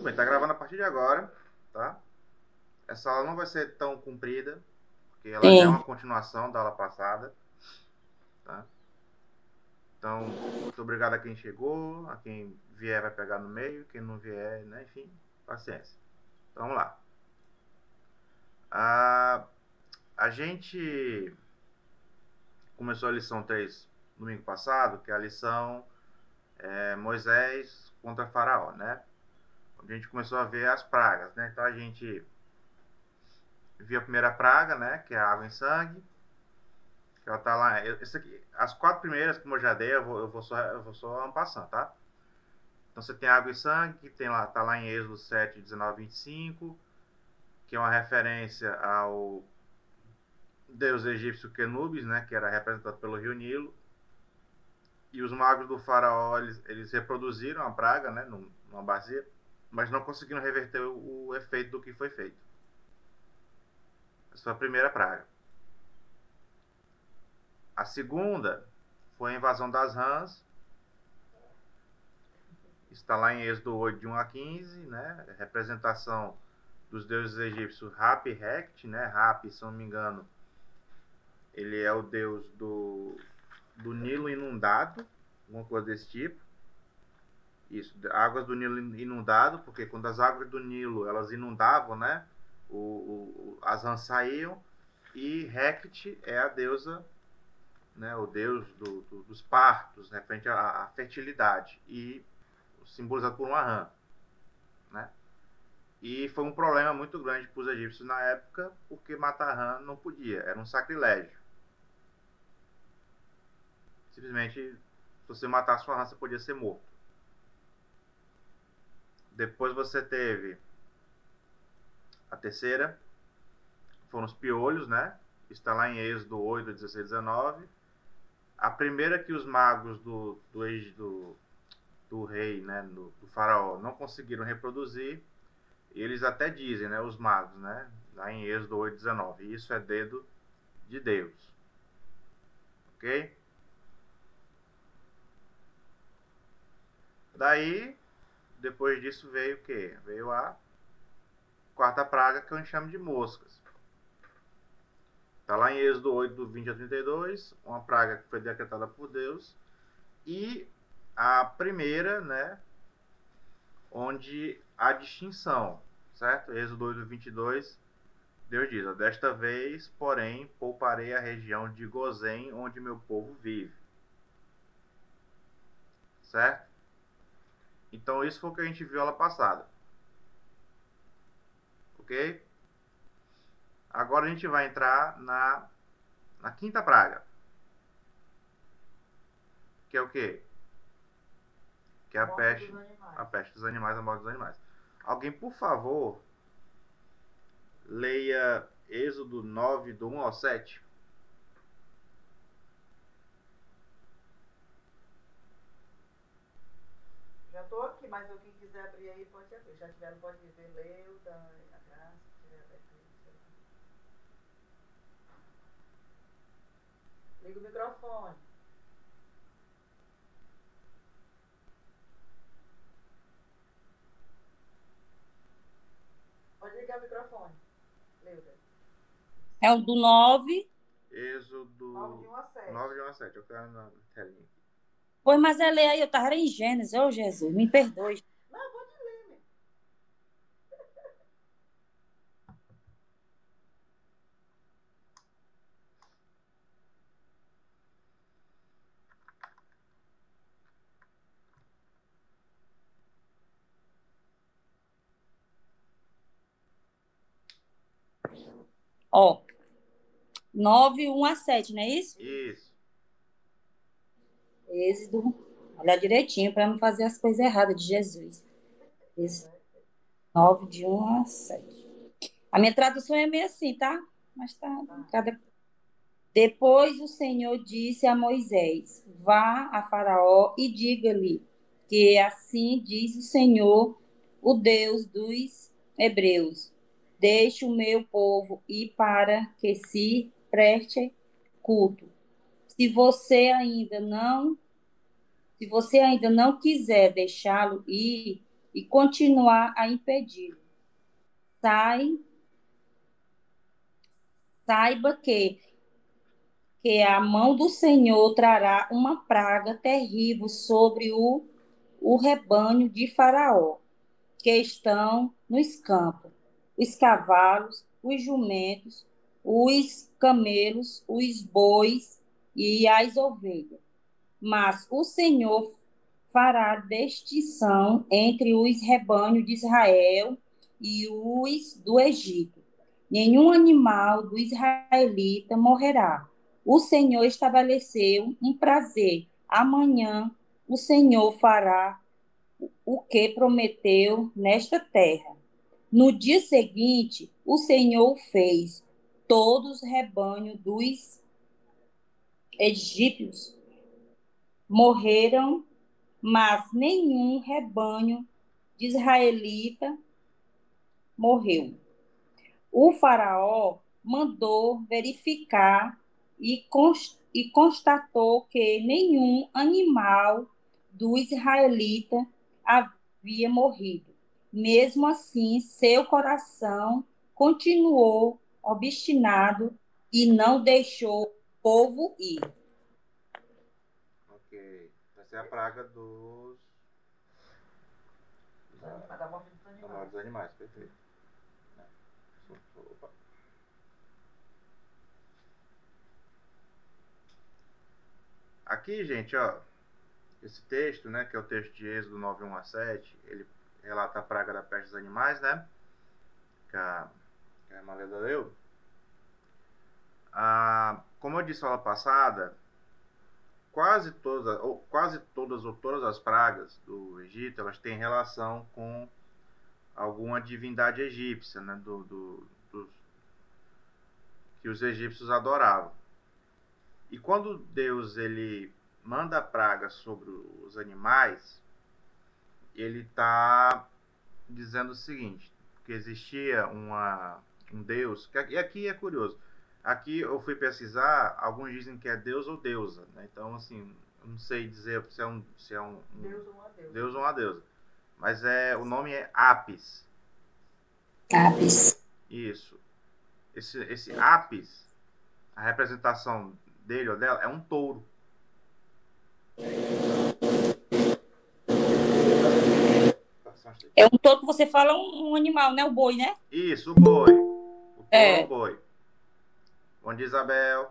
Muito bem, tá gravando a partir de agora, tá? Essa aula não vai ser tão comprida, porque ela já é uma continuação da aula passada, tá? Então, muito obrigado a quem chegou, a quem vier vai pegar no meio, quem não vier, né? Enfim, paciência. Então, vamos lá. A, a gente começou a lição 3 domingo passado, que é a lição é, Moisés contra Faraó, né? A gente começou a ver as pragas, né? Então a gente viu a primeira praga, né? Que é a água em sangue. Que ela tá lá. eu- aqui, as quatro primeiras, como eu já dei, eu vou, eu vou só, eu vou só passando, tá? Então você tem água e sangue, que tem lá, tá lá em Êxodo 7, 19, 25, que é uma referência ao deus egípcio Kenubis, né? Que era representado pelo rio Nilo. E os magos do faraó, eles, eles reproduziram a praga, né? num- Numa bacia, mas não conseguiram reverter o, o efeito do que foi feito. Essa foi a primeira praga. A segunda foi a invasão das rãs. Está lá em Êxodo 8, de 1 a 15, né? Representação dos deuses egípcios Rap Rect, né? Rap, se não me engano, ele é o deus do, do Nilo inundado, alguma coisa desse tipo. Isso, águas do Nilo inundado, porque quando as águas do Nilo elas inundavam, né? O, o, as rãs saíam. E Hecate é a deusa, né? O deus do, do- dos partos, referente à, à fertilidade. E simbolizado por uma rã, né? E foi um problema muito grande para os egípcios na época, porque matar rã não podia, era um sacrilégio. Simplesmente, se você matasse uma rã, você podia ser morto. Depois você teve a terceira, foram os piolhos, né? Está lá em Êxodo 8, 16, 19. A primeira que os magos do, do, do, do rei, né? Do, do faraó, não conseguiram reproduzir. Eles até dizem, né? Os magos, né? Lá em Êxodo 8, 19. Isso é dedo de Deus. Ok? Daí, depois disso veio o quê? Veio a quarta praga que eu chamo de moscas. Está lá em Êxodo 8, do 20 a 32, uma praga que foi decretada por Deus. E a primeira, né, onde há distinção, certo? Êxodo 8, do 22, Deus diz, desta vez, porém, pouparei a região de Gozém, onde meu povo vive. Certo? Então, isso foi o que a gente viu aula passada. Ok? Agora a gente vai entrar na, na quinta praga. Que é o quê? Que é a Morte peste, a peste dos animais, a morte dos animais. Alguém, por favor, leia Êxodo 9, do 1 ao 7. Já estou aqui, mas quem quiser abrir aí pode abrir. Já tiver, pode ver Leuda, a Graça, se tiver aberto aí, sei lá. Liga o microfone. Pode ligar o microfone. Leuda. É o do 9. Êxodo 9 de 1 a 7. 9 de 1 a 7. Eu quero na telinha. Pois, mas é ler aí, eu tava em Gênesis. Ô, Jesus, me perdoe. Não, pode ler. Ó, 9, 1 a 7, não é isso? Isso. Êxodo. Olhar direitinho para não fazer as coisas erradas de Jesus. Êxodo 9, de 1 a 7. A minha tradução é meio assim, tá? Mas tá. Cada... Depois o Senhor disse a Moisés: Vá a Faraó e diga-lhe que assim diz o Senhor, o Deus dos Hebreus: Deixe o meu povo ir para que se preste culto. Se você ainda não se você ainda não quiser deixá-lo ir, e continuar a impedi-lo. Sai, saiba que que a mão do Senhor trará uma praga terrível sobre o, o rebanho de Faraó, que estão nos campos, os cavalos, os jumentos, os camelos, os bois e as ovelhas. Mas o Senhor fará distinção entre os rebanhos de Israel e os do Egito. Nenhum animal do israelita morrerá o Senhor estabeleceu um prazer. Amanhã o Senhor fará o que prometeu nesta terra. No dia seguinte, o Senhor fez. Todos os rebanhos dos egípcios morreram, mas nenhum rebanho de israelita morreu. O faraó mandou verificar e, e constatou que nenhum animal do israelita havia morrido. Mesmo assim, seu coração continuou obstinado e não deixou povo ir. Ok. Essa é a praga dos. Da, da morte dos animais. Da morte dos animais, perfeito. Opa. Aqui, gente, ó, esse texto, né, que é o texto de Êxodo 9, 1 a 7, ele relata a praga da peste dos animais, né, que a, que a Maleda leu. Ah, como eu disse na aula passada, quase todas, ou quase todas ou todas as pragas do Egito, elas têm relação com alguma divindade egípcia, né, do, do, do que os egípcios adoravam. E quando Deus ele manda a praga sobre os animais, ele está dizendo o seguinte, que existia uma, um Deus, e aqui é curioso, aqui eu fui pesquisar, alguns dizem que é Deus ou deusa, né? então assim, eu não sei dizer se é um, se é um, um Deus ou uma deusa. Deus ou uma deusa, mas é, o nome é Apis. Apis. Isso. Esse, esse Apis, a representação dele ou dela é um touro. É um touro que você fala um, um, animal, né? O boi, né? Isso, o boi. O touro é o boi. Bom dia, Isabel.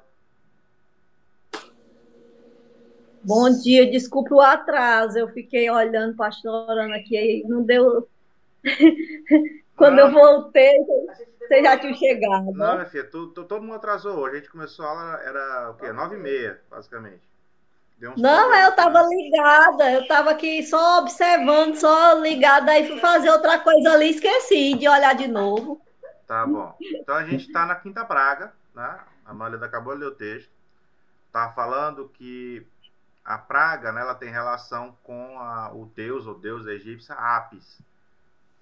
Bom dia, desculpe o atraso. Eu fiquei olhando, pastorando aqui, não deu. Quando não. eu voltei, você já tinha chegado. Não, minha filha, tu, tu, todo mundo atrasou hoje. A gente começou a aula, era o quê? Nove e meia, basicamente. Não, eu estava ligada, eu estava aqui só observando, só ligada, aí fui fazer outra coisa ali, esqueci de olhar de novo. Tá bom. Então a gente está na Quinta Praga, né? A Maria acabou de ler o texto. Tá falando que a praga, né, ela tem relação com a, o deus ou deus egípcio Apis,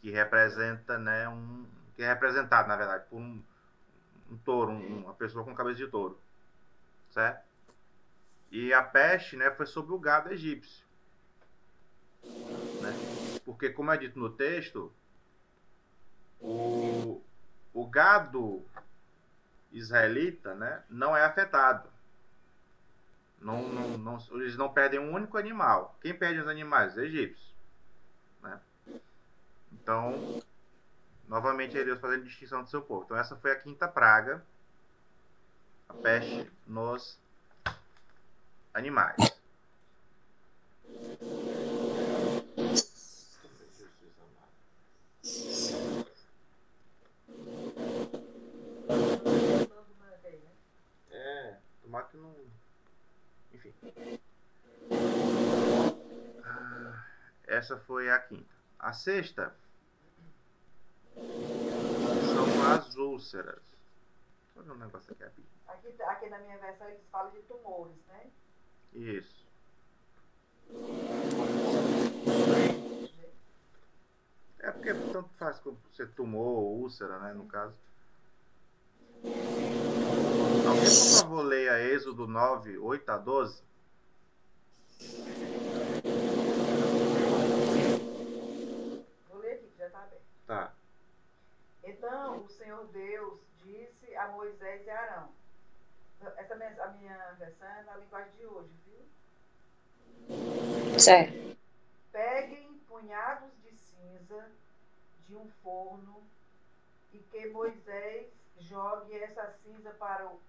que representa, né, um, que é representado, na verdade, por um, um touro, um, uma pessoa com cabeça de touro, certo? E a peste, né, foi sobre o gado egípcio, né? Porque, como é dito no texto, o, o gado israelita, né, não é afetado. Não, não, não, eles não perdem um único animal. Quem perde os animais? Os egípcios. Né? Então, Novamente é Deus fazendo distinção do seu povo. Então essa foi a quinta praga, a peste nos animais. Que não. Enfim. Ah, essa foi a quinta. A sexta são as úlceras. Eu ver um negócio aqui. Aqui, aqui na minha versão eles falam de tumores, né? Isso. É porque tanto faz como você tumor ou úlcera, né? No caso. Alguém, por favor, leia Êxodo 9, 8 a 12. Vou ler aqui, já está aberto. Tá. Então o Senhor Deus disse a Moisés e Arão. Essa é a minha versão é na linguagem de hoje, viu? Certo. Peguem punhados de cinza de um forno e que Moisés jogue essa cinza para o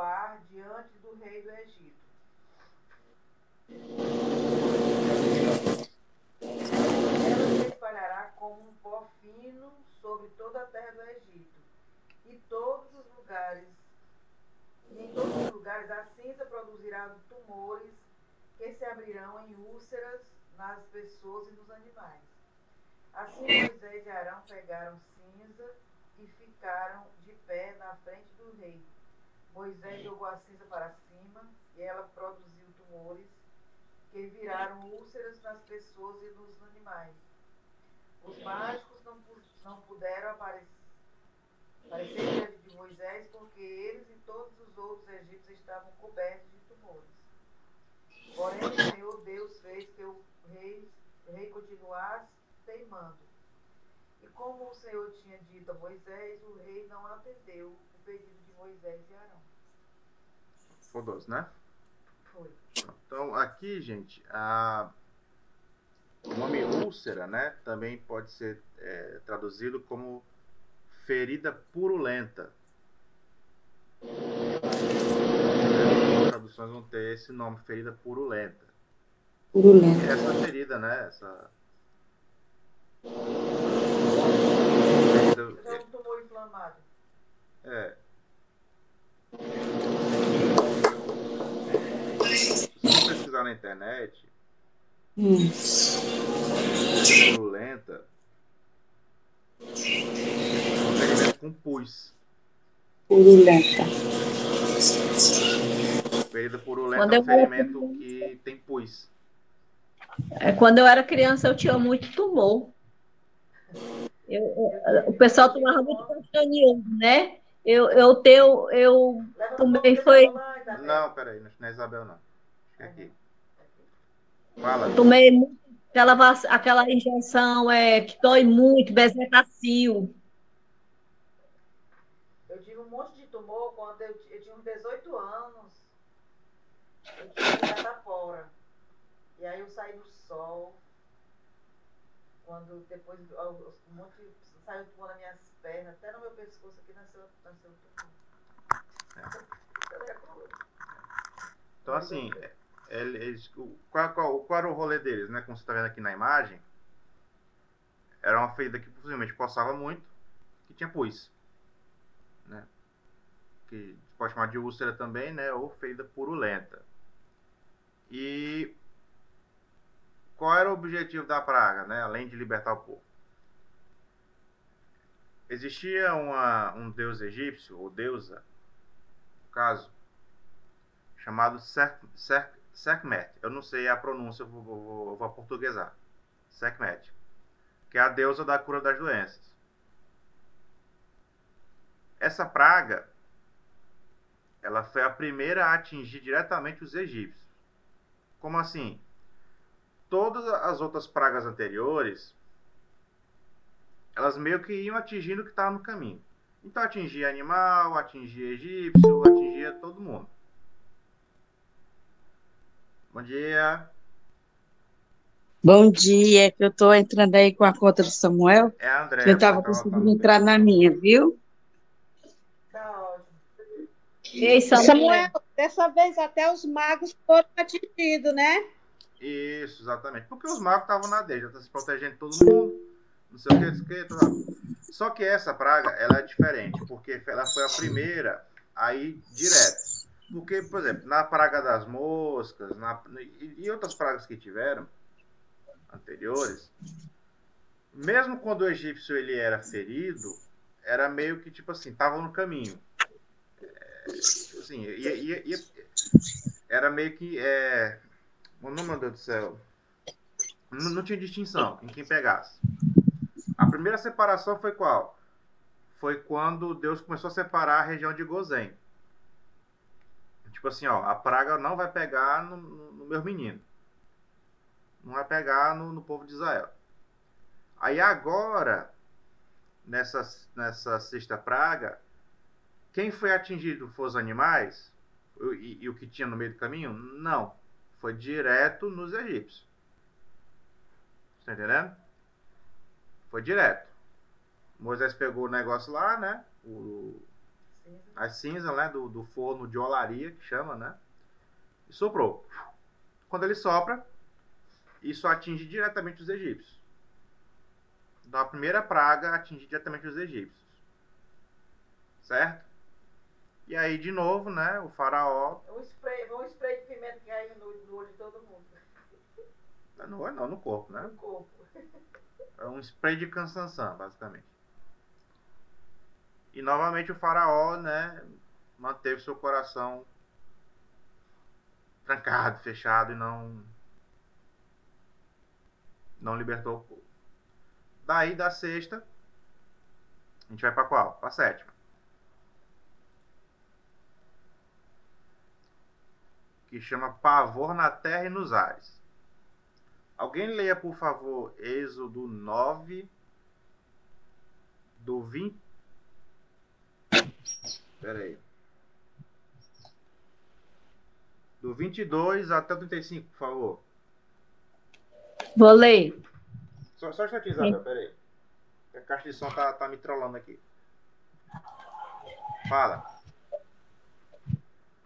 ar diante do rei do Egito. Ela se espalhará como um pó fino sobre toda a terra do Egito. E todos os lugares, e em todos os lugares a cinza produzirá tumores que se abrirão em úlceras nas pessoas e nos animais. Assim Moisés e Arão pegaram cinza e ficaram de pé na frente do rei. Moisés jogou a cinza para cima e ela produziu tumores que viraram úlceras nas pessoas e nos animais. Os mágicos não, não puderam aparecer, diante de Moisés porque eles e todos os outros egípcios estavam cobertos de tumores. Porém, o Senhor Deus fez que o rei, o rei continuasse teimando. E como o Senhor tinha dito a Moisés, o rei não atendeu pedido de Moisés e Arão. 12, né? Foi. Então, aqui, gente, a... o nome úlcera, né, também pode ser é, traduzido como ferida purulenta. As traduções vão ter esse nome, ferida purulenta. Purulenta. E essa ferida, né, essa... Então, um tumor inflamado. É. Se você pesquisar na internet, Hum. é um ferimento com pus. Purulenta. Ferida purulenta é um ferimento que tem pus. É, quando eu era criança, eu tinha muito tumor. Eu- eu- o pessoal tomava muito castanheiro, né? Eu, eu tenho, eu Leva Também foi- de Isabel. Não, peraí, não é Isabel, não. Fica aqui. Fala. tomei muito aquela, vac- aquela injeção é, que dói muito, bezetacil. Eu tive um monte de tumor quando eu, eu tinha uns 18 anos. Eu tinha catapora. E aí eu saí no sol. Quando depois um monte saiu tumor nas minhas pernas, até no meu pescoço aqui nasceu, nasceu tumor. Então, assim, é- eles, o- qual, qual, qual era o rolê deles, né? Como você está vendo aqui na imagem, era uma ferida que possivelmente coçava muito, que tinha pus. Né? Que pode chamar de úlcera também, né? Ou ferida purulenta. E qual era o objetivo da praga, né? Além de libertar o povo? Existia uma, um deus egípcio, ou deusa, no caso, chamado Ser- Ser- Sekhmet. Eu não sei a pronúncia, eu vou, vou, vou, vou portuguesar. Sekhmet. Que é a deusa da cura das doenças. Essa praga, ela foi a primeira a atingir diretamente os egípcios. Como assim? Todas as outras pragas anteriores, elas meio que iam atingindo o que estava no caminho. Então atingia animal, atingia egípcio, atingia todo mundo. Bom dia. Bom dia, que eu tô entrando aí com a conta do Samuel, É a André. eu tava conseguindo entrar na minha, viu? Tá ótimo. Ei, Samuel, Samuel, dessa vez até os magos foram atingidos, né? Isso, exatamente. Porque os magos estavam na deja, tá se protegendo de todo mundo. Não sei o que, não sei o que. Só que essa praga, ela é diferente, porque ela foi a primeira a ir direto. Porque, por exemplo, na praga das moscas, na, e, outras pragas que tiveram anteriores, mesmo quando o egípcio ele era ferido, era meio que tipo assim, tava no caminho. É, assim, ia- ia- ia- era meio que. É, não, meu Deus do céu. Não, não tinha distinção em quem pegasse. A primeira separação foi qual? Foi quando Deus começou a separar a região de Gozém. Tipo assim, ó, a praga não vai pegar no, no, meu menino. Não vai pegar no, no povo de Israel. Aí agora, nessa, nessa sexta praga, quem foi atingido foram os animais e, e, o que tinha no meio do caminho? Não. Foi direto nos egípcios. Está entendendo? Foi direto. Moisés pegou o negócio lá, né? O, as cinzas né? do, do forno de olaria, que chama, né? E soprou. Quando ele sopra, isso atinge diretamente os egípcios. Então a primeira praga atinge diretamente os egípcios. Certo? E aí, de novo, né? O faraó. Um spray, um spray de pimenta que caiu no, no olho de todo mundo. Não olho, não, no corpo, né? No corpo. É um spray de cansanção, basicamente. E novamente o faraó, né? Manteve seu coração trancado, fechado e não. Não libertou o povo. Daí da sexta, a gente vai para qual? Para sétima. que chama Pavor na Terra e nos Ares. Alguém leia, por favor, Êxodo 9, do 20. Espera aí. Do 22 até o 35, por favor. Vou ler. Só, só aqui, Isabel, pera aí. A caixa de som tá, tá me trollando aqui. Fala.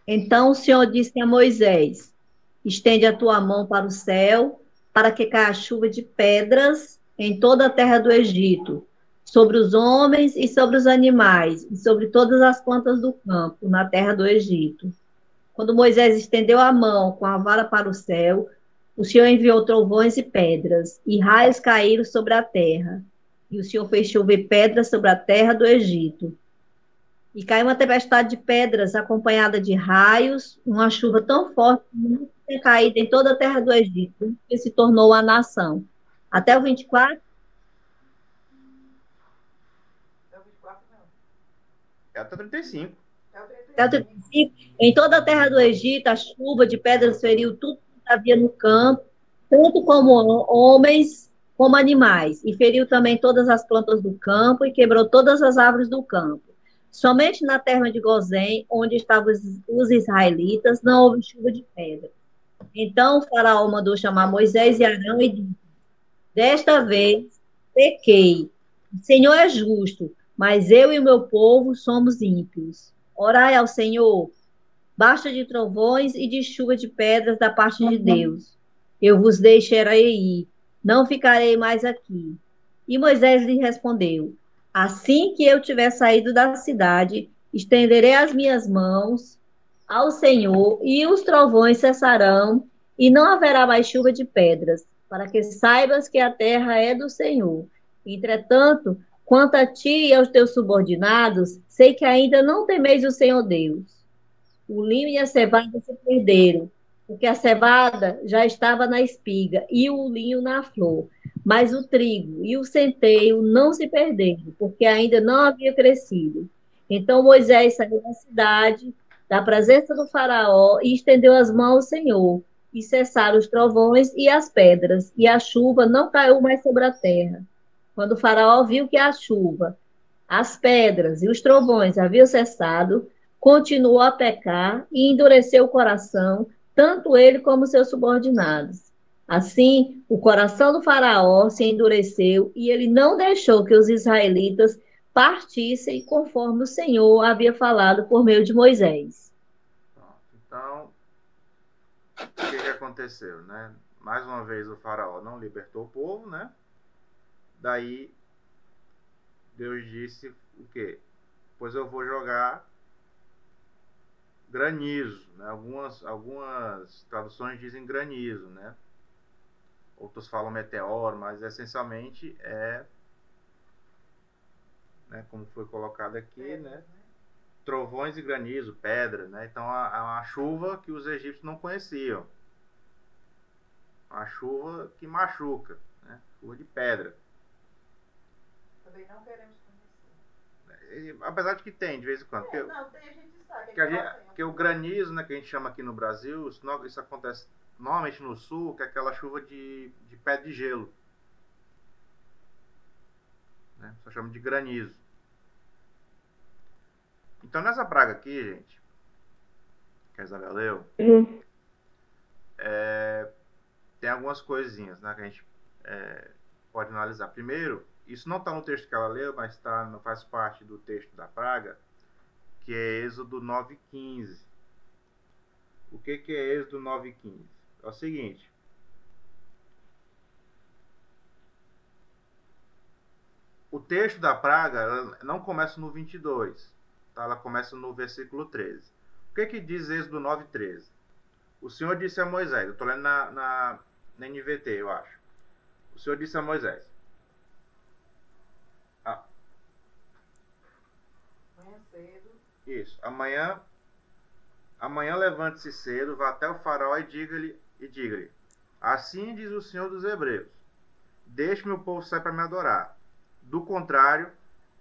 Então o Senhor disse a Moisés: Estende a tua mão para o céu, para que caia chuva de pedras em toda a terra do Egito, sobre os homens e sobre os animais, e sobre todas as plantas do campo, na terra do Egito. Quando Moisés estendeu a mão com a vara para o céu, o Senhor enviou trovões e pedras, e raios caíram sobre a terra. E o Senhor fez chover pedras sobre a terra do Egito e caiu uma tempestade de pedras acompanhada de raios, uma chuva tão forte que tinha caído em toda a terra do Egito, que se tornou a nação. Até o 24? É até o 35. Até o 35. Em toda a terra do Egito, a chuva de pedras feriu tudo que havia no campo, tanto como homens como animais, e feriu também todas as plantas do campo e quebrou todas as árvores do campo. Somente na terra de Gozém, onde estavam os israelitas, não houve chuva de pedra. Então o faraó mandou chamar Moisés e Arão e disse: Desta vez pequei. O Senhor é justo, mas eu e o meu povo somos ímpios. Orai ao Senhor. Basta de trovões e de chuva de pedras da parte de Deus. Eu vos deixarei ir, não ficarei mais aqui. E Moisés lhe respondeu: Assim que eu tiver saído da cidade, estenderei as minhas mãos ao Senhor, e os trovões cessarão, e não haverá mais chuva de pedras, para que saibas que a terra é do Senhor. Entretanto, quanto a ti e aos teus subordinados, sei que ainda não temeis o Senhor Deus. O linho e a cevada se perderam, porque a cevada já estava na espiga e o linho na flor. Mas o trigo e o centeio não se perderam, porque ainda não havia crescido. Então Moisés saiu da cidade, da presença do faraó, e estendeu as mãos ao Senhor, e cessaram os trovões e as pedras, e a chuva não caiu mais sobre a terra. Quando o faraó viu que a chuva, as pedras e os trovões haviam cessado, continuou a pecar e endureceu o coração, tanto ele como seus subordinados. Assim, o coração do faraó se endureceu e ele não deixou que os israelitas partissem conforme o Senhor havia falado por meio de Moisés. Então, o que, aconteceu, né? Mais uma vez o faraó não libertou o povo, né? Daí Deus disse o quê? Pois eu vou jogar granizo, né? Algumas algumas traduções dizem granizo, né? outros falam meteoro, mas essencialmente é, né, como foi colocado aqui, né, né, trovões e granizo, pedra, né? Então é uma chuva que os egípcios não conheciam, uma chuva que machuca, né? Chuva de pedra. Também não queremos conhecer. apesar de que tem de vez em quando. É, não, tem, a gente sabe. Que, a gente, que o granizo, né, que a gente chama aqui no Brasil, isso, isso acontece normalmente no sul, que é aquela chuva de, de pé de gelo. Né? Só chama de granizo. Então, nessa praga aqui, gente, que a Isabel leu, Uhum. é, tem algumas coisinhas né, que a gente é, pode analisar. Primeiro, isso não está no texto que ela leu, mas tá, faz parte do texto da praga, que é Êxodo 9,15. O que, que é Êxodo 9,15? É o seguinte. O texto da praga não começa no 22, tá? ela começa no versículo 13. O que, que diz Êxodo 9,13? O Senhor disse a Moisés, eu estou lendo na, na, na NVT, eu acho. O Senhor disse a Moisés: ah, Manhã cedo. Isso. Amanhã, amanhã levante-se cedo, vá até o faraó e diga-lhe e diga-lhe: Assim diz o Senhor dos Hebreus: Deixe meu povo sair para me adorar. Do contrário,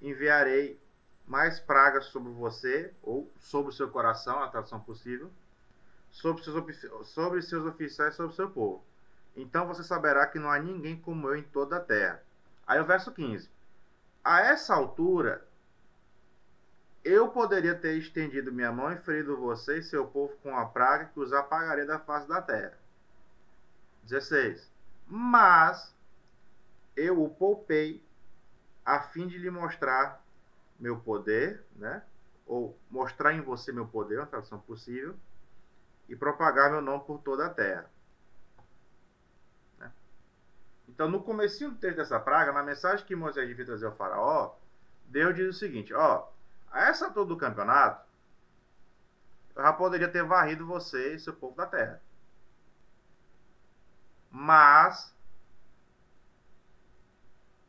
enviarei mais pragas sobre você ou sobre o seu coração, a tradução possível, sobre seus, sobre seus oficiais, sobre seu povo. Então você saberá que não há ninguém como eu em toda a terra. Aí o verso 15. A essa altura, eu poderia ter estendido minha mão e ferido você e seu povo com a praga que os apagaria da face da terra. 16. Mas eu o poupei a fim de lhe mostrar meu poder, né? Ou mostrar em você meu poder, uma tradução possível, e propagar meu nome por toda a terra. Né? Então, no comecinho do texto dessa praga, na mensagem que Moisés devia trazer ao faraó, Deus diz o seguinte, ó, a essa altura do campeonato, eu já poderia ter varrido você e seu povo da terra. Mas,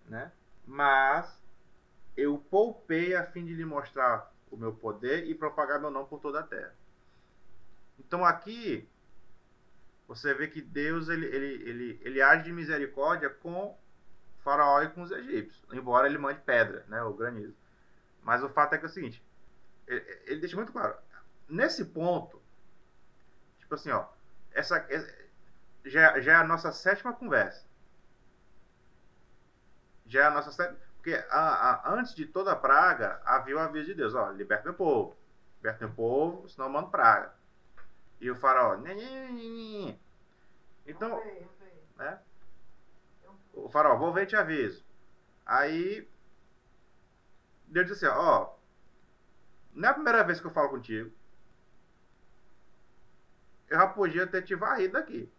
né? Mas eu poupei a fim de lhe mostrar o meu poder e propagar meu nome por toda a terra. Então aqui você vê que Deus ele, ele, ele, ele age de misericórdia com Faraó e com os egípcios, embora ele mande pedra, né, o granizo. Mas o fato é que é o seguinte, ele, ele deixa muito claro, nesse ponto, tipo assim, ó, essa, essa já, já é a nossa sétima conversa. Já é a nossa sétima. Porque a, a, antes de toda a praga, havia o aviso de Deus: ó, liberta meu povo. Liberta meu povo, senão eu mando praga. E o faraó, "Nhe, nhe, nhe, nhe." então, Eu eu né? O faraó, vou ver e te aviso. Aí, Deus disse assim: ó, não é a primeira vez que eu falo contigo. Eu já podia ter te varrido daqui.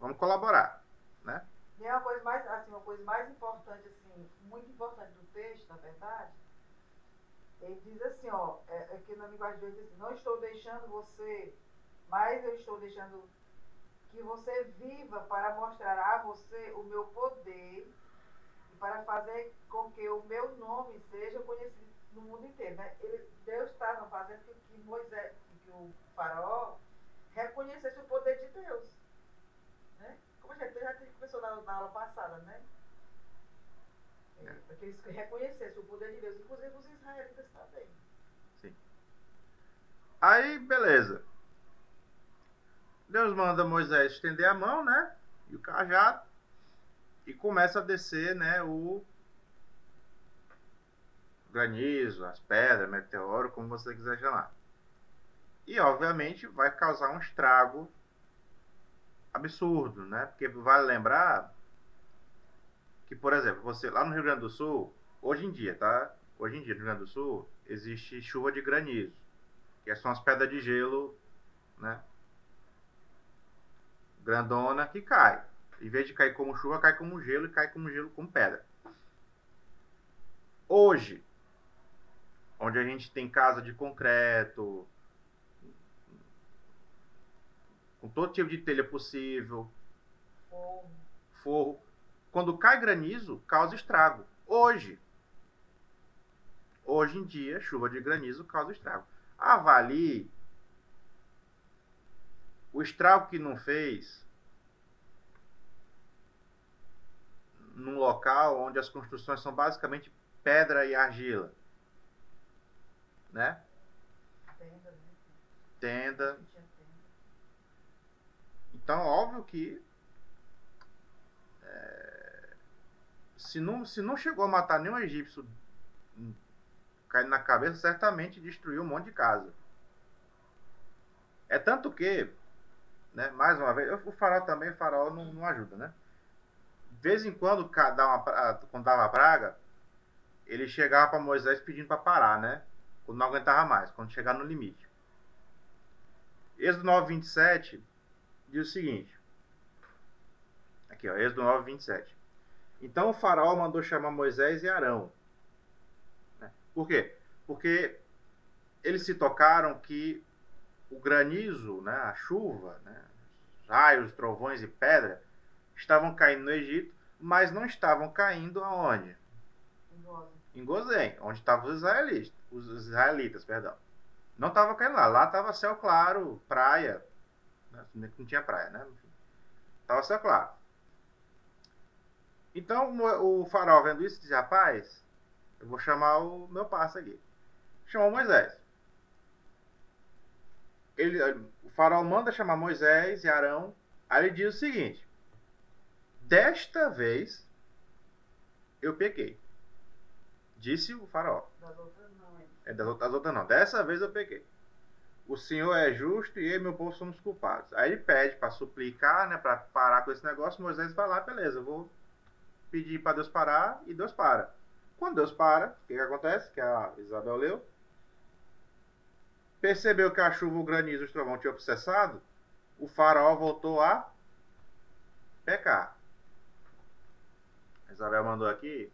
Vamos colaborar, né? E é uma coisa mais, assim, uma coisa mais importante, assim, muito importante do texto, na verdade, ele diz assim, ó, é, é que na linguagem de hoje diz assim, não estou deixando você, mas eu estou deixando que você viva para mostrar a você o meu poder e para fazer com que o meu nome seja conhecido no mundo inteiro. Né? Ele, Deus estava fazendo com que Moisés, que o faraó reconhecesse o poder de Deus. Né? Como a gente já começou na, na aula passada, né? É, para que eles reconhecessem o poder de Deus, inclusive os israelitas também. Aí, beleza. Deus manda Moisés estender a mão, né? E o cajado. E começa a descer, né? O granizo, as pedras, meteoro, como você quiser chamar. E, obviamente, vai causar um estrago absurdo, né? Porque vale lembrar que, por exemplo, você lá no Rio Grande do Sul, hoje em dia, tá? Hoje em dia, no Rio Grande do Sul, existe chuva de granizo que são as pedras de gelo, né? Grandona que cai. Em vez de cair como chuva, cai como gelo e cai como gelo como pedra. Hoje, onde a gente tem casa de concreto, com todo tipo de telha possível, Fogo. forro, quando cai granizo, causa estrago. Hoje, hoje em dia, chuva de granizo causa estrago avalie o estrago que não fez num local onde as construções são basicamente pedra e argila, né? Tenda, né? Tenda. Então, óbvio que é, se, não, se não chegou a matar nenhum egípcio caindo na cabeça, certamente destruiu um monte de casa. É tanto que, né, mais uma vez, o farol também, o farol não, não ajuda, né? De vez em quando, quando dava praga, ele chegava para Moisés pedindo para parar, né? Quando não aguentava mais, quando chegar no limite. Êxodo 9, 27 diz o seguinte. Aqui, ó, Êxodo 9, 27. Então o faraó mandou chamar Moisés e Arão. Né? Por quê? Porque eles se tocaram que o granizo, né, a chuva, né, raios, trovões e pedra estavam caindo no Egito, mas não estavam caindo aonde? Em Gozém, onde estavam os israelitas, os israelitas, perdão. Não estava caindo lá, lá estava céu claro, praia, né? não tinha praia, né? Estava céu claro. Então o faraó vendo isso disse, rapaz, eu vou chamar o meu parceiro aqui. Chamou Moisés. Ele, o faraó manda chamar Moisés e Arão. Aí ele diz o seguinte: Desta vez eu pequei. Disse o faraó. Das outras não, hein? É, das outras, das outras não. Dessa vez eu pequei. O Senhor é justo e eu e meu povo somos culpados. Aí ele pede para suplicar, né, para parar com esse negócio. Moisés vai lá, beleza, vou pedir para Deus parar e Deus para. Quando Deus para, o que, que acontece? Que a Isabel leu. Percebeu que a chuva, o granizo e o trovão tinham cessado. O faraó voltou a pecar. Isabel mandou aqui.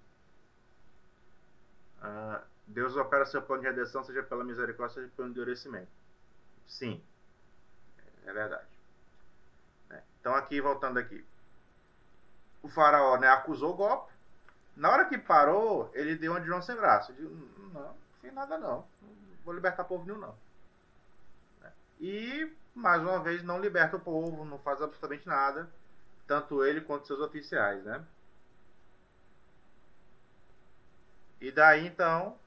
Uh, Deus opera seu plano de redenção, seja pela misericórdia, seja pelo endurecimento. Sim, é verdade. É. Então aqui, voltando aqui o faraó né, acusou o golpe. Na hora que parou, ele deu uma de João sem graça. Disse, não, não fiz nada não. Não vou libertar povo nenhum não. E, mais uma vez, não liberta o povo, não faz absolutamente nada. Tanto ele quanto seus oficiais, né? E daí, então,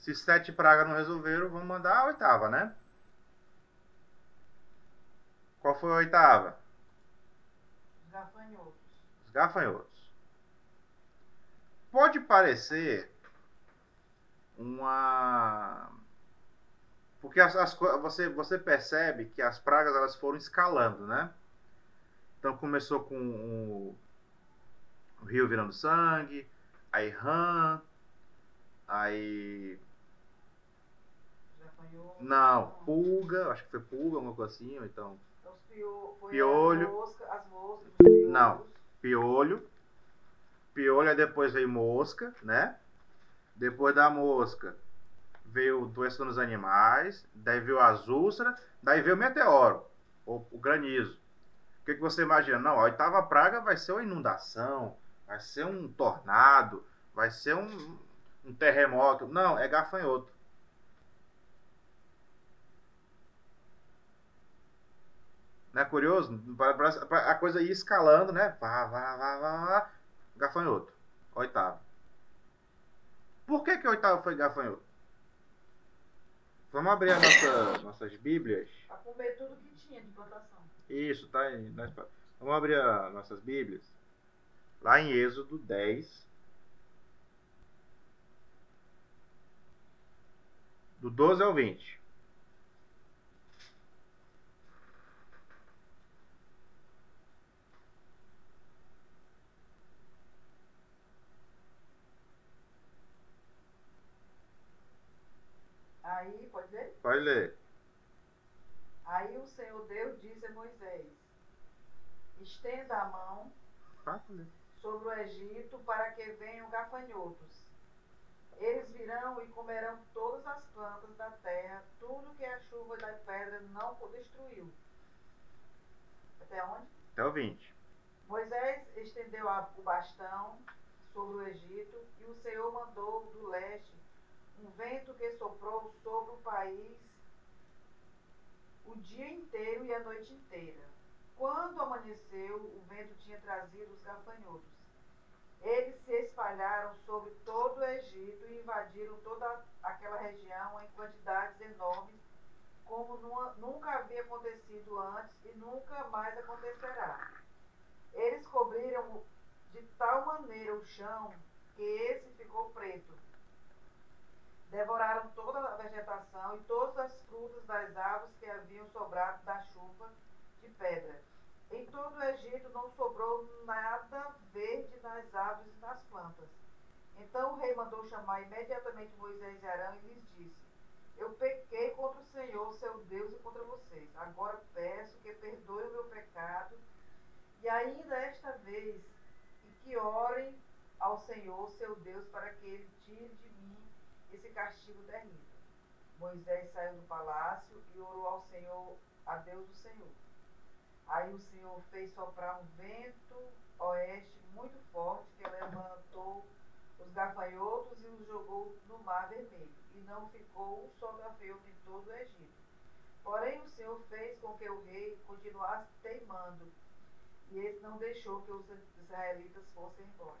se sete pragas não resolveram, vamos mandar a oitava, né? Qual foi a oitava? Gafanhoto gafanhotos. Pode parecer uma porque as, as, você, você percebe que as pragas elas foram escalando, né? Então começou com o, o rio virando sangue, aí rã, aí não, pulga, acho que foi pulga, alguma coisa assim, ou então. Pio, piolho. Mosca, as moscas, não, piolho. Piolho, aí depois veio mosca, né? Depois da mosca veio doença nos animais, daí veio as úlceras, daí veio o meteoro, o, o granizo. O que, que você imagina? Não, a oitava praga vai ser uma inundação, vai ser um tornado, vai ser um, um terremoto. Não, é gafanhoto. Não é curioso? A coisa ia escalando, né? Vá, vá, vá, vá, vá. Gafanhoto. Oitavo. Por que que o oitavo foi gafanhoto? Vamos abrir as nossa, nossas bíblias. Para comer tudo que tinha de plantação. Isso, tá aí. Vamos abrir as nossas bíblias. Lá em Êxodo 10. Do 12 ao 20. Aí, pode ler? Pode ler. Aí o Senhor Deus disse a Moisés: Estenda a mão sobre o Egito para que venham gafanhotos. Eles virão e comerão todas as plantas da terra, tudo que a chuva da pedra não destruiu. Até onde? Até o 20. Moisés estendeu o bastão sobre o Egito e o Senhor mandou do leste um vento que soprou sobre o país o dia inteiro e a noite inteira. Quando amanheceu, o vento tinha trazido os gafanhotos. Eles se espalharam sobre todo o Egito e invadiram toda aquela região em quantidades enormes, como nunca havia acontecido antes e nunca mais acontecerá. Eles cobriram de tal maneira o chão que esse ficou preto Devoraram toda a vegetação e todas as frutas das árvores que haviam sobrado da chuva de pedra. Em todo o Egito não sobrou nada verde nas árvores e nas plantas. Então o rei mandou chamar imediatamente Moisés e Arão e lhes disse: Eu pequei contra o Senhor, seu Deus, e contra vocês. Agora peço que perdoe o meu pecado, e ainda esta vez, e que orem ao Senhor, seu Deus, para que ele tire de esse castigo terrível. Moisés saiu do palácio e orou ao Senhor, a Deus do Senhor. Aí o Senhor fez soprar um vento oeste muito forte que levantou os gafanhotos e os jogou no mar vermelho. E não ficou um só gafanhoto em todo o Egito. Porém o Senhor fez com que o rei continuasse teimando. E ele não deixou que os israelitas fossem embora.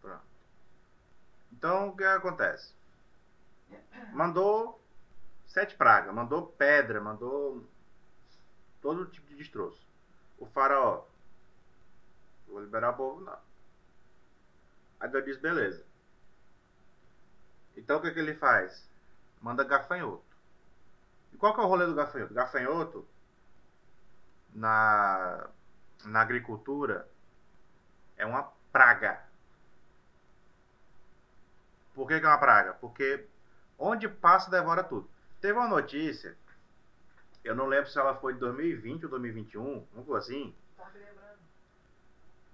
Pronto. Então, o que acontece? Mandou sete pragas, mandou pedra, mandou todo tipo de destroço. O faraó, vou liberar o povo, não. Aí Deus diz, beleza. Então o que, é que ele faz? Manda gafanhoto. E qual que é o rolê do gafanhoto? Gafanhoto, na, na agricultura, é uma praga. Por que, que é uma praga? Porque onde passa, devora tudo. Teve uma notícia, eu não lembro se ela foi de 2020 ou 2021, uma coisa assim, Tá me lembrando?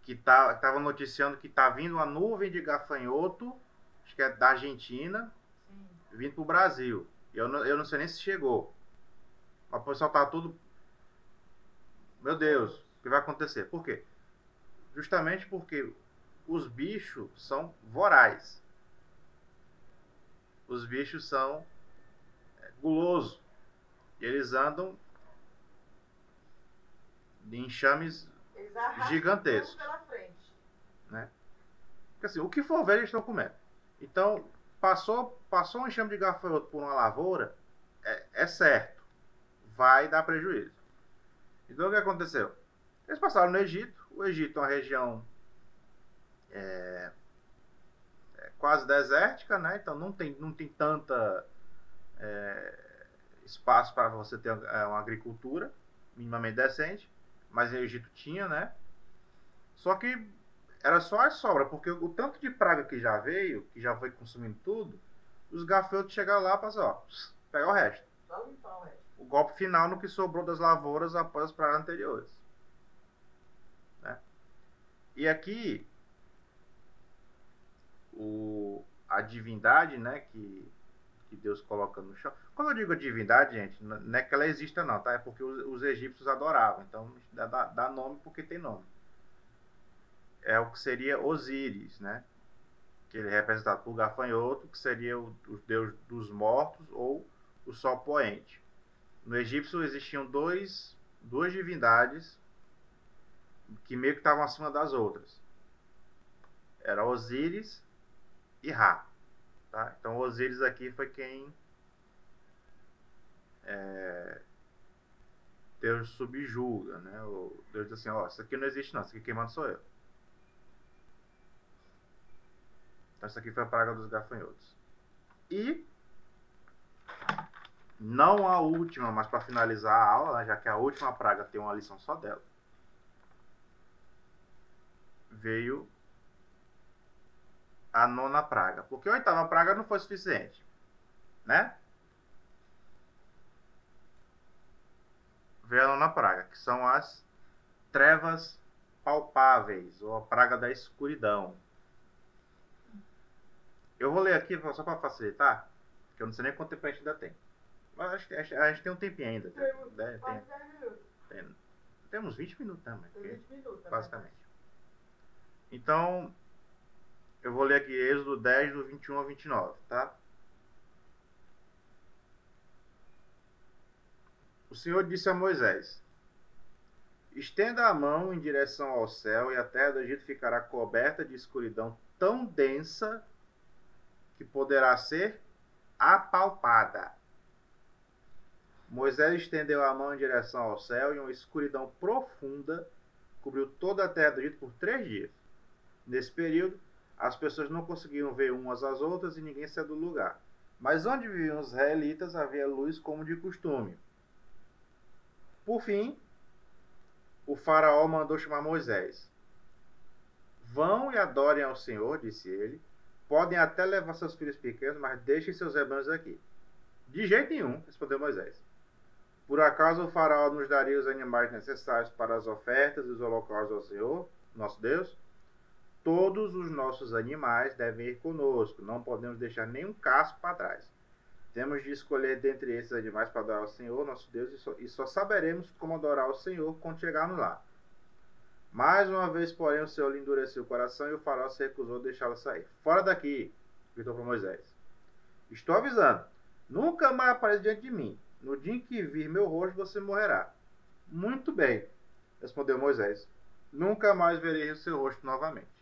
que tá, tava noticiando que tá vindo uma nuvem de gafanhoto, acho que é da Argentina, Sim. vindo pro Brasil. Eu não, eu não sei nem se chegou. O pessoal tá tudo. Meu Deus, o que vai acontecer? Por quê? Justamente porque os bichos são vorazes. Os bichos são é, gulosos. E eles andam de enxames Eles arrastam Gigantesco. tudo pela frente. Porque assim, o que for velho eles estão comendo. Então, passou, passou um enxame de gafanhoto por uma lavoura, é, é certo. Vai dar prejuízo. Então o que aconteceu? Eles passaram no Egito. O Egito é uma região é quase desértica, né? Então não tem, não tem tanta é, espaço para você ter é, uma agricultura minimamente decente. Mas o Egito tinha, né? Só que era só a sobra, porque o tanto de praga que já veio, que já foi consumindo tudo, os gafanhotos chegaram lá para ó, pegar o resto. O golpe final no que sobrou das lavouras após as pragas anteriores. Né? E aqui, o, a divindade, né, que, que Deus coloca no chão. Quando eu digo divindade, gente, não é que ela exista não, tá? É porque os, os egípcios adoravam. Então, dá, dá nome porque tem nome é o que seria Osíris, né? Que ele é representado por gafanhoto, que seria o, o deus dos mortos ou o sol poente. No egípcio existiam dois, duas divindades que meio que estavam acima das outras. Era Osíris e Ra. Tá? Então Osíris aqui foi quem é, Deus subjuga, né? O Deus diz assim, ó, isso aqui não existe não, isso aqui quem manda sou eu. Então, essa aqui foi a praga dos gafanhotos. E não a última, mas para finalizar a aula, já que a última praga tem uma lição só dela, veio a nona praga. Porque a oitava praga não foi suficiente, né? Veio a nona praga, que são as trevas palpáveis, ou a praga da escuridão. Eu vou ler aqui só para facilitar, porque eu não sei nem quanto tempo a gente ainda tem. Mas acho que a gente, tem um tempinho ainda. Tem, Temos tem, quase 10 minutos. tem, temos 20 minutos, né? mas Tem que- 20 minutos. né? basicamente. Então, eu vou ler aqui Êxodo 10, do 21 ao 29, tá? O Senhor disse a Moisés: Estenda a mão em direção ao céu, e a terra do Egito ficará coberta de escuridão tão densa que poderá ser apalpada. Moisés estendeu a mão em direção ao céu, e uma escuridão profunda cobriu toda a terra do Egito por três dias. Nesse período, as pessoas não conseguiam ver umas às outras e ninguém saiu do lugar. Mas onde viviam os israelitas havia luz como de costume. Por fim, o faraó mandou chamar Moisés. Vão e adorem ao Senhor, disse ele. Podem até levar seus filhos pequenos, mas deixem seus rebanhos aqui. De jeito nenhum, respondeu Moisés. Por acaso o faraó nos daria os animais necessários para as ofertas e os holocaustos ao Senhor, nosso Deus? Todos os nossos animais devem ir conosco, não podemos deixar nenhum casco para trás. Temos de escolher dentre esses animais para adorar ao Senhor, nosso Deus, e só, e só saberemos como adorar ao Senhor quando chegarmos lá. Mais uma vez, porém, o Senhor lhe endureceu o coração e o faraó se recusou a deixá-la sair. Fora daqui, gritou para Moisés. Estou avisando, nunca mais apareça diante de mim. No dia em que vir meu rosto, você morrerá. Muito bem, respondeu Moisés. Nunca mais verei o seu rosto novamente.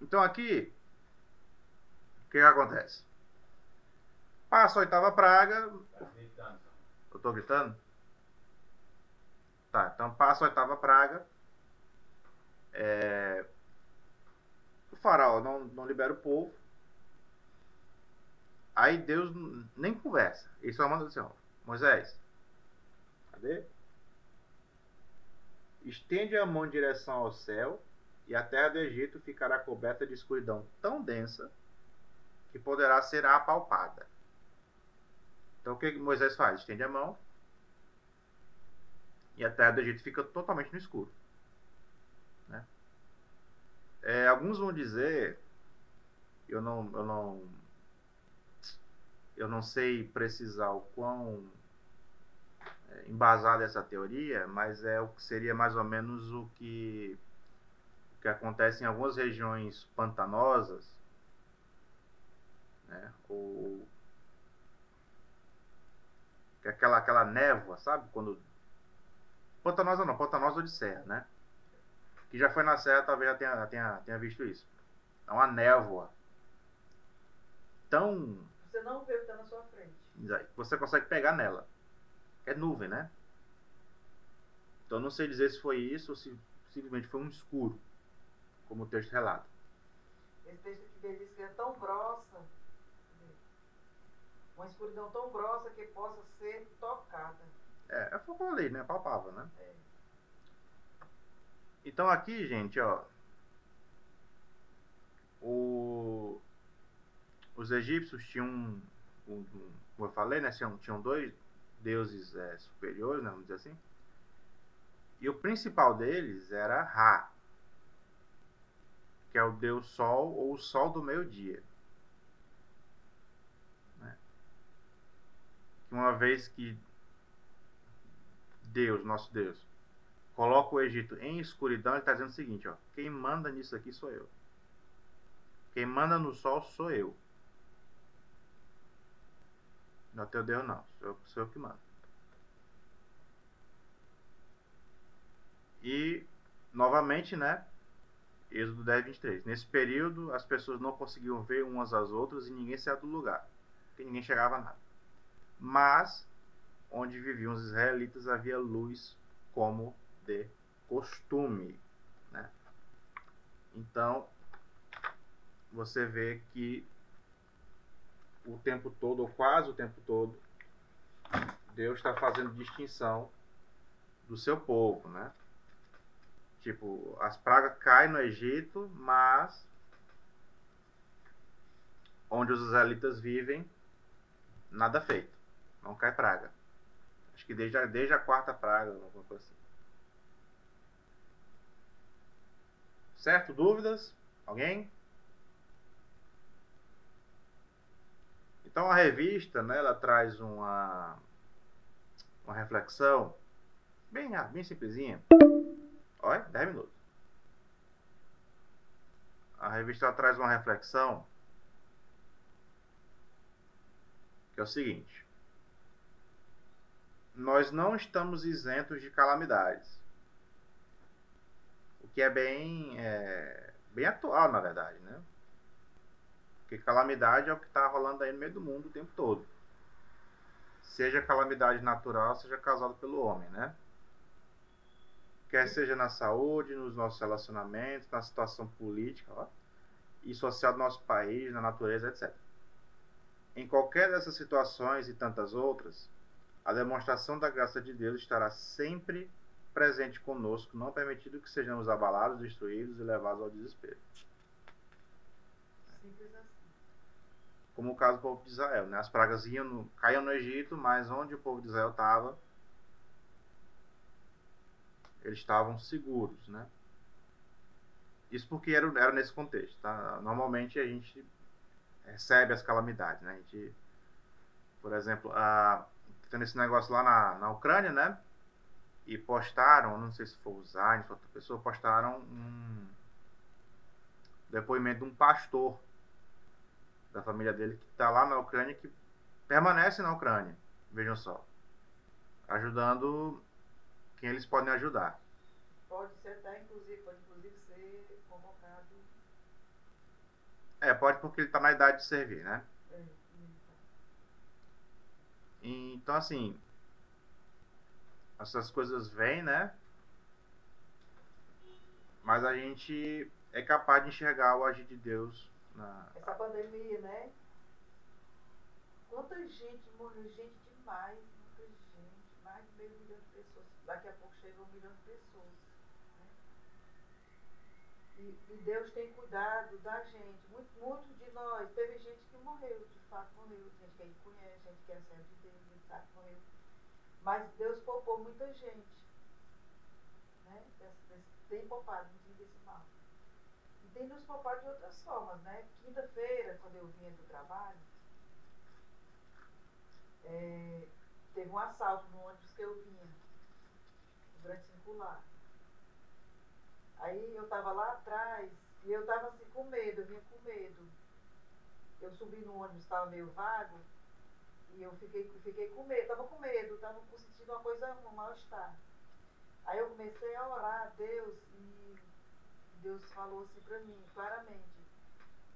Então aqui, o que, que acontece? Passa a oitava praga. Eu estou gritando? Tá, então passa a oitava praga. É... O faraó não, não libera o povo. Aí Deus nem conversa. Ele só manda assim, ó, Moisés, cadê? Estende a mão em direção ao céu e a terra do Egito ficará coberta de escuridão tão densa que poderá ser apalpada. Então o que Moisés faz? Estende a mão e a terra do Egito fica totalmente no escuro. Né? É, alguns vão dizer, eu não, eu não, eu não sei precisar o quão é, embasada essa teoria, mas é o que seria mais ou menos o que, que acontece em algumas regiões pantanosas, né? Ou é aquela aquela névoa, sabe? Quando Pantanosa não, Pantanosa de Serra, né? Que já foi na Serra, talvez já tenha, tenha, tenha visto isso. É uma névoa. Tão. Você não vê o que está na sua frente. Você consegue pegar nela. É nuvem, né? Então não sei dizer se foi isso ou se simplesmente foi um escuro, como o texto relata. Esse texto aqui diz que é tão grossa, uma escuridão tão grossa que possa ser tocada. É, é o que eu falei, né? Palpável, né? É. Então aqui, gente, ó. O, os egípcios tinham, um, um, como eu falei, né? Tinham, tinham dois deuses é, superiores, né? Vamos dizer assim. E o principal deles era Ra, que é o deus Sol ou o Sol do meio-dia. Né? Uma vez que Deus, nosso Deus, coloca o Egito em escuridão, ele está dizendo o seguinte: ó, quem manda nisso aqui sou eu. Quem manda no sol sou eu. Não é teu Deus, não. Sou sou eu que mando. E, novamente, né? Êxodo 10, 23. Nesse período, as pessoas não conseguiam ver umas às outras e ninguém saía do lugar. Porque ninguém chegava a nada. Mas onde viviam os israelitas havia luz como de costume. Né? Então, você vê que o tempo todo, ou quase o tempo todo, Deus está fazendo distinção do seu povo, né? Tipo, as pragas caem no Egito, mas onde os israelitas vivem, nada feito. Não cai praga. Acho que desde a, desde a quarta praga, alguma coisa assim. Certo? Dúvidas? Alguém? Então a revista, né, ela traz uma, uma reflexão bem, ah, bem simplesinha. Olha, 10 minutos. A revista traz uma reflexão que é o seguinte nós não estamos isentos de calamidades. O que é bem, é, bem atual, na verdade, né? Porque calamidade é o que está rolando aí no meio do mundo o tempo todo. Seja calamidade natural, seja causada pelo homem, né? Quer seja na saúde, nos nossos relacionamentos, na situação política, ó. e social do nosso país, na natureza, etc. Em qualquer dessas situações e tantas outras, a demonstração da graça de Deus estará sempre presente conosco, não permitindo que sejamos abalados, destruídos e levados ao desespero. Simples assim. Como o caso do povo de Israel. Né? As pragas iam no, caíam no Egito, mas onde o povo de Israel estava, eles estavam seguros. Né? Isso porque era, era nesse contexto. Tá? Normalmente a gente recebe as calamidades. Né? A gente, por exemplo, a, tendo esse negócio lá na, na Ucrânia, né? E postaram, não sei se foi o Zayn, outra pessoa, postaram um depoimento de um pastor da família dele que está lá na Ucrânia, que permanece na Ucrânia, vejam só, ajudando quem eles podem ajudar. Pode ser até, inclusive, pode inclusive ser convocado. É, pode porque ele está na idade de servir, né? É, então. Assim, essas coisas vêm, né? Mas a gente é capaz de enxergar o agir de Deus na. Essa pandemia, né? Quanta gente morreu, gente demais, muita gente, mais de meio milhão de. Daqui a pouco chega um milhão de pessoas. Né? E, e Deus tem cuidado da gente. Muito, muito de nós. Teve gente que morreu, de fato morreu. Gente que a gente conhece, gente que é servo de Deus, sabe que morreu. Mas Deus poupou muita gente. Né? Desse- desse- Tem poupado, não diga esse mal. E tem nos poupado de outras formas, né? Quinta-feira, quando eu vinha do trabalho, é, teve um assalto no ônibus que eu vinha, Circular. Aí eu tava lá atrás e eu tava assim com medo, eu vinha com medo. Eu subi no ônibus, estava meio vago, e eu fiquei, fiquei com medo, tava com medo, tava sentindo uma coisa, um mal-estar. Aí eu comecei a orar a Deus e Deus falou assim para mim, claramente,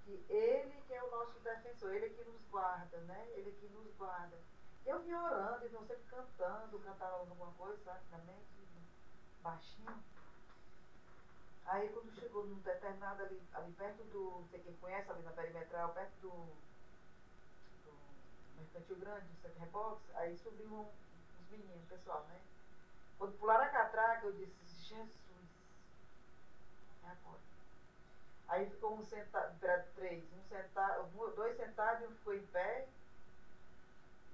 que Ele que é o nosso defensor, Ele que nos guarda, né? Ele que nos guarda. Eu vinha orando e não sempre cantando, cantava alguma coisa, sabe, na mente, baixinho. Aí quando chegou num determinado ali, ali perto do, não sei quem conhece, ali na perimetral, perto do, do Mercantil Grande, do Centro Rebox, aí subiu um, uns meninos, pessoal, né? Quando pularam a catraca, eu disse, Jesus, é agora. Aí ficou um sentado, três, um sentado, um- dois sentados e um ficou em pé.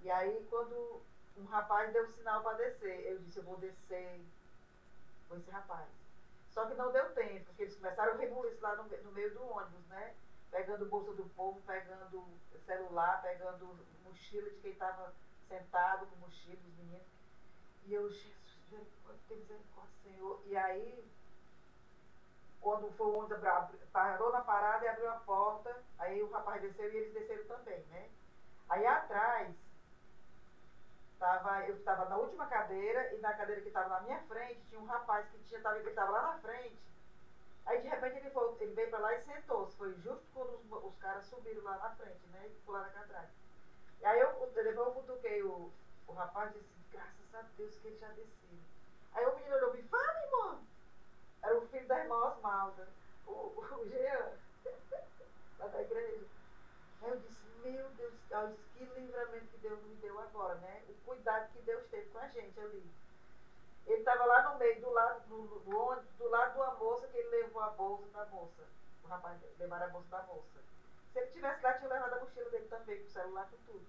E aí quando um rapaz deu sinal para descer, eu disse, eu vou descer com esse rapaz. Só que não deu tempo, porque eles começaram a rebuliço lá no, no meio do ônibus, né? Pegando bolsa do povo, pegando celular, pegando mochila de quem estava sentado com mochila dos meninos. E eu, Jesus, tem misericórdia, Senhor. E aí, quando foi o ônibus parou na parada e abriu a porta, aí o rapaz desceu e eles desceram também, né? Aí atrás, tava, eu estava na última cadeira e na cadeira que estava na minha frente tinha um rapaz que tinha, tava, ele estava lá na frente. Aí de repente ele, foi, ele veio para lá e sentou-se. Foi justo quando os, os caras subiram lá na frente, né? E pularam a catraca. E aí eu, depois eu cutuquei o, o rapaz e disse, graças a Deus que ele já desceu. Aí o menino olhou e fala, irmão. Era o filho da irmã Osmalda, o, o Jean, lá da igreja. Aí eu disse, meu Deus, olha, que livramento que Deus me deu agora, né? Cuidado que Deus teve com a gente ali. Ele estava lá no meio, do lado do, do do lado de uma moça que ele levou a bolsa da moça. O rapaz levaram a bolsa da moça. Se ele tivesse lá, tinha levado a mochila dele também, com o celular, com tudo.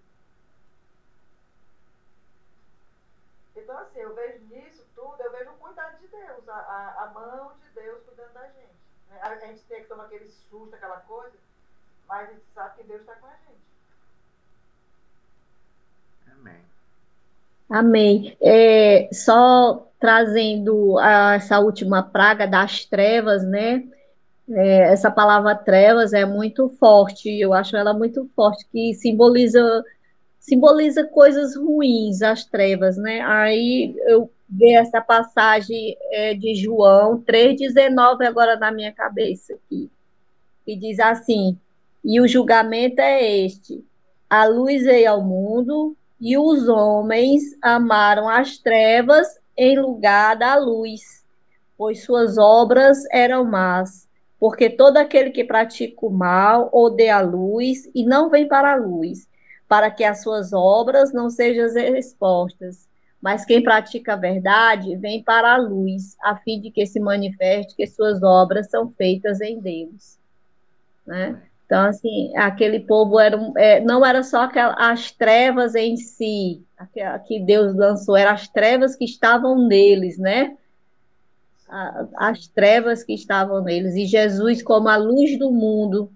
Então, assim, eu vejo nisso tudo, eu vejo o cuidado de Deus, a, a, a mão de Deus cuidando da gente. né? A, a gente tem que tomar aquele susto, aquela coisa, mas a gente sabe que Deus está com a gente. Amém. Amém. É, só trazendo a- essa última praga das trevas, né? É, essa palavra trevas é muito forte, eu acho ela muito forte, que simboliza simboliza coisas ruins, as trevas, né? Aí eu vi essa passagem é, de João 3,19 agora na minha cabeça aqui, que diz assim: E o julgamento é este: a luz veio ao mundo, e os homens amaram as trevas em lugar da luz, pois suas obras eram más. porque todo aquele que pratica o mal odeia a luz e não vem para a luz, para que as suas obras não sejam expostas. Mas quem pratica a verdade vem para a luz, a fim de que se manifeste que suas obras são feitas em Deus. Né? Então, assim, aquele povo era, é, não era só aquelas, as trevas em si, que Deus lançou, eram as trevas que estavam neles, né? As trevas que estavam neles. E Jesus, como a luz do mundo,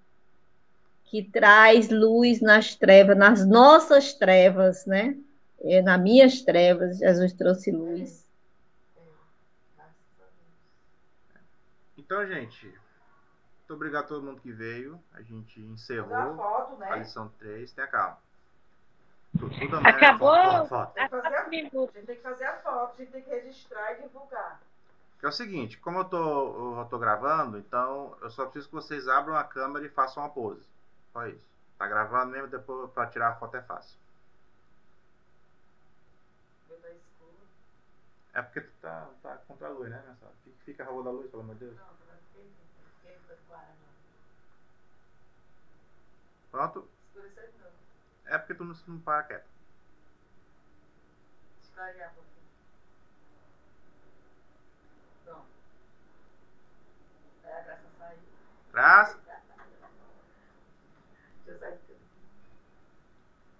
que traz luz nas trevas, nas nossas trevas, né? É, nas minhas trevas, Jesus trouxe luz. Então, gente, muito obrigado a todo mundo que veio. A gente encerrou a, foto, né? a lição 3. Tenha calma. Tudo Acabou. Foto, foto, Tem, que fazer a, a gente tem que fazer a foto, a gente tem que registrar e divulgar. É o seguinte, como eu tô, eu tô gravando, então eu só preciso que vocês abram a câmera e façam uma pose. Só isso. Tá gravando mesmo, depois para tirar a foto é fácil. É porque tu tá, tá contra a luz, né, Marcelo? Fica a rua da luz, pelo amor de Deus. Não, Pronto? É porque tu não, não para quieto. Esclarear um pouquinho. Pronto. É a graça sair. Graça.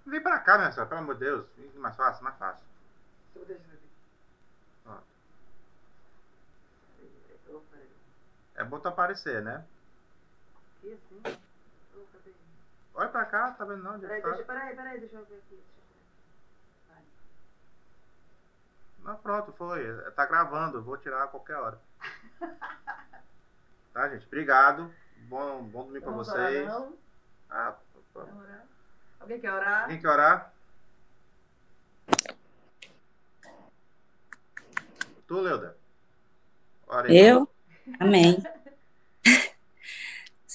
Vem pra cá, minha senhora, pelo amor de Deus. Mais fácil, mais fácil. É bom tu aparecer, né? Aqui assim. Olha pra cá, tá vendo não? Peraí, deixa, peraí, peraí, deixa eu ver aqui. Vai. Não, pronto, foi. Tá gravando, vou tirar a qualquer hora. tá, gente? Obrigado. Bom, bom domingo pra vocês. Orar, não? Ah, orar. Alguém quer orar? Alguém quer orar? Tu, Leuda? Ora Eu? Amém.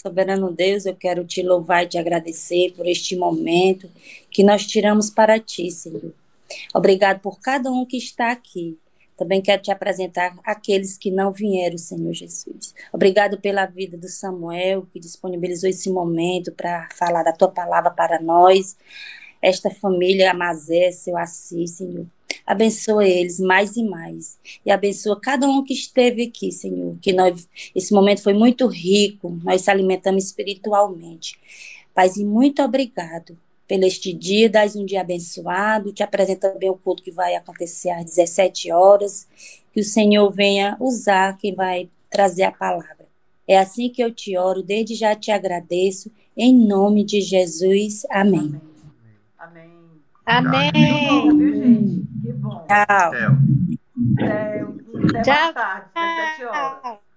Soberano Deus, eu quero te louvar e te agradecer por este momento que nós tiramos para ti, Senhor. Obrigado por cada um que está aqui. Também quero te apresentar aqueles que não vieram, Senhor Jesus. Obrigado pela vida do Samuel, que disponibilizou esse momento para falar da tua palavra para nós. Esta família, Amazé, seu Assis, Senhor. Abençoa eles mais e mais. E abençoa cada um que esteve aqui, Senhor. Que nós, esse momento foi muito rico. Nós se alimentamos espiritualmente. Paizinho, muito obrigado pelo este dia. Dás um dia abençoado. Te apresenta também o culto que vai acontecer às 17 horas. Que o Senhor venha usar quem vai trazer a palavra. É assim que eu te oro. Desde já te agradeço. Em nome de Jesus. Amém. Amém. Amém. Amém. viu, bom. Tchau. É, até mais tarde, às 7 horas.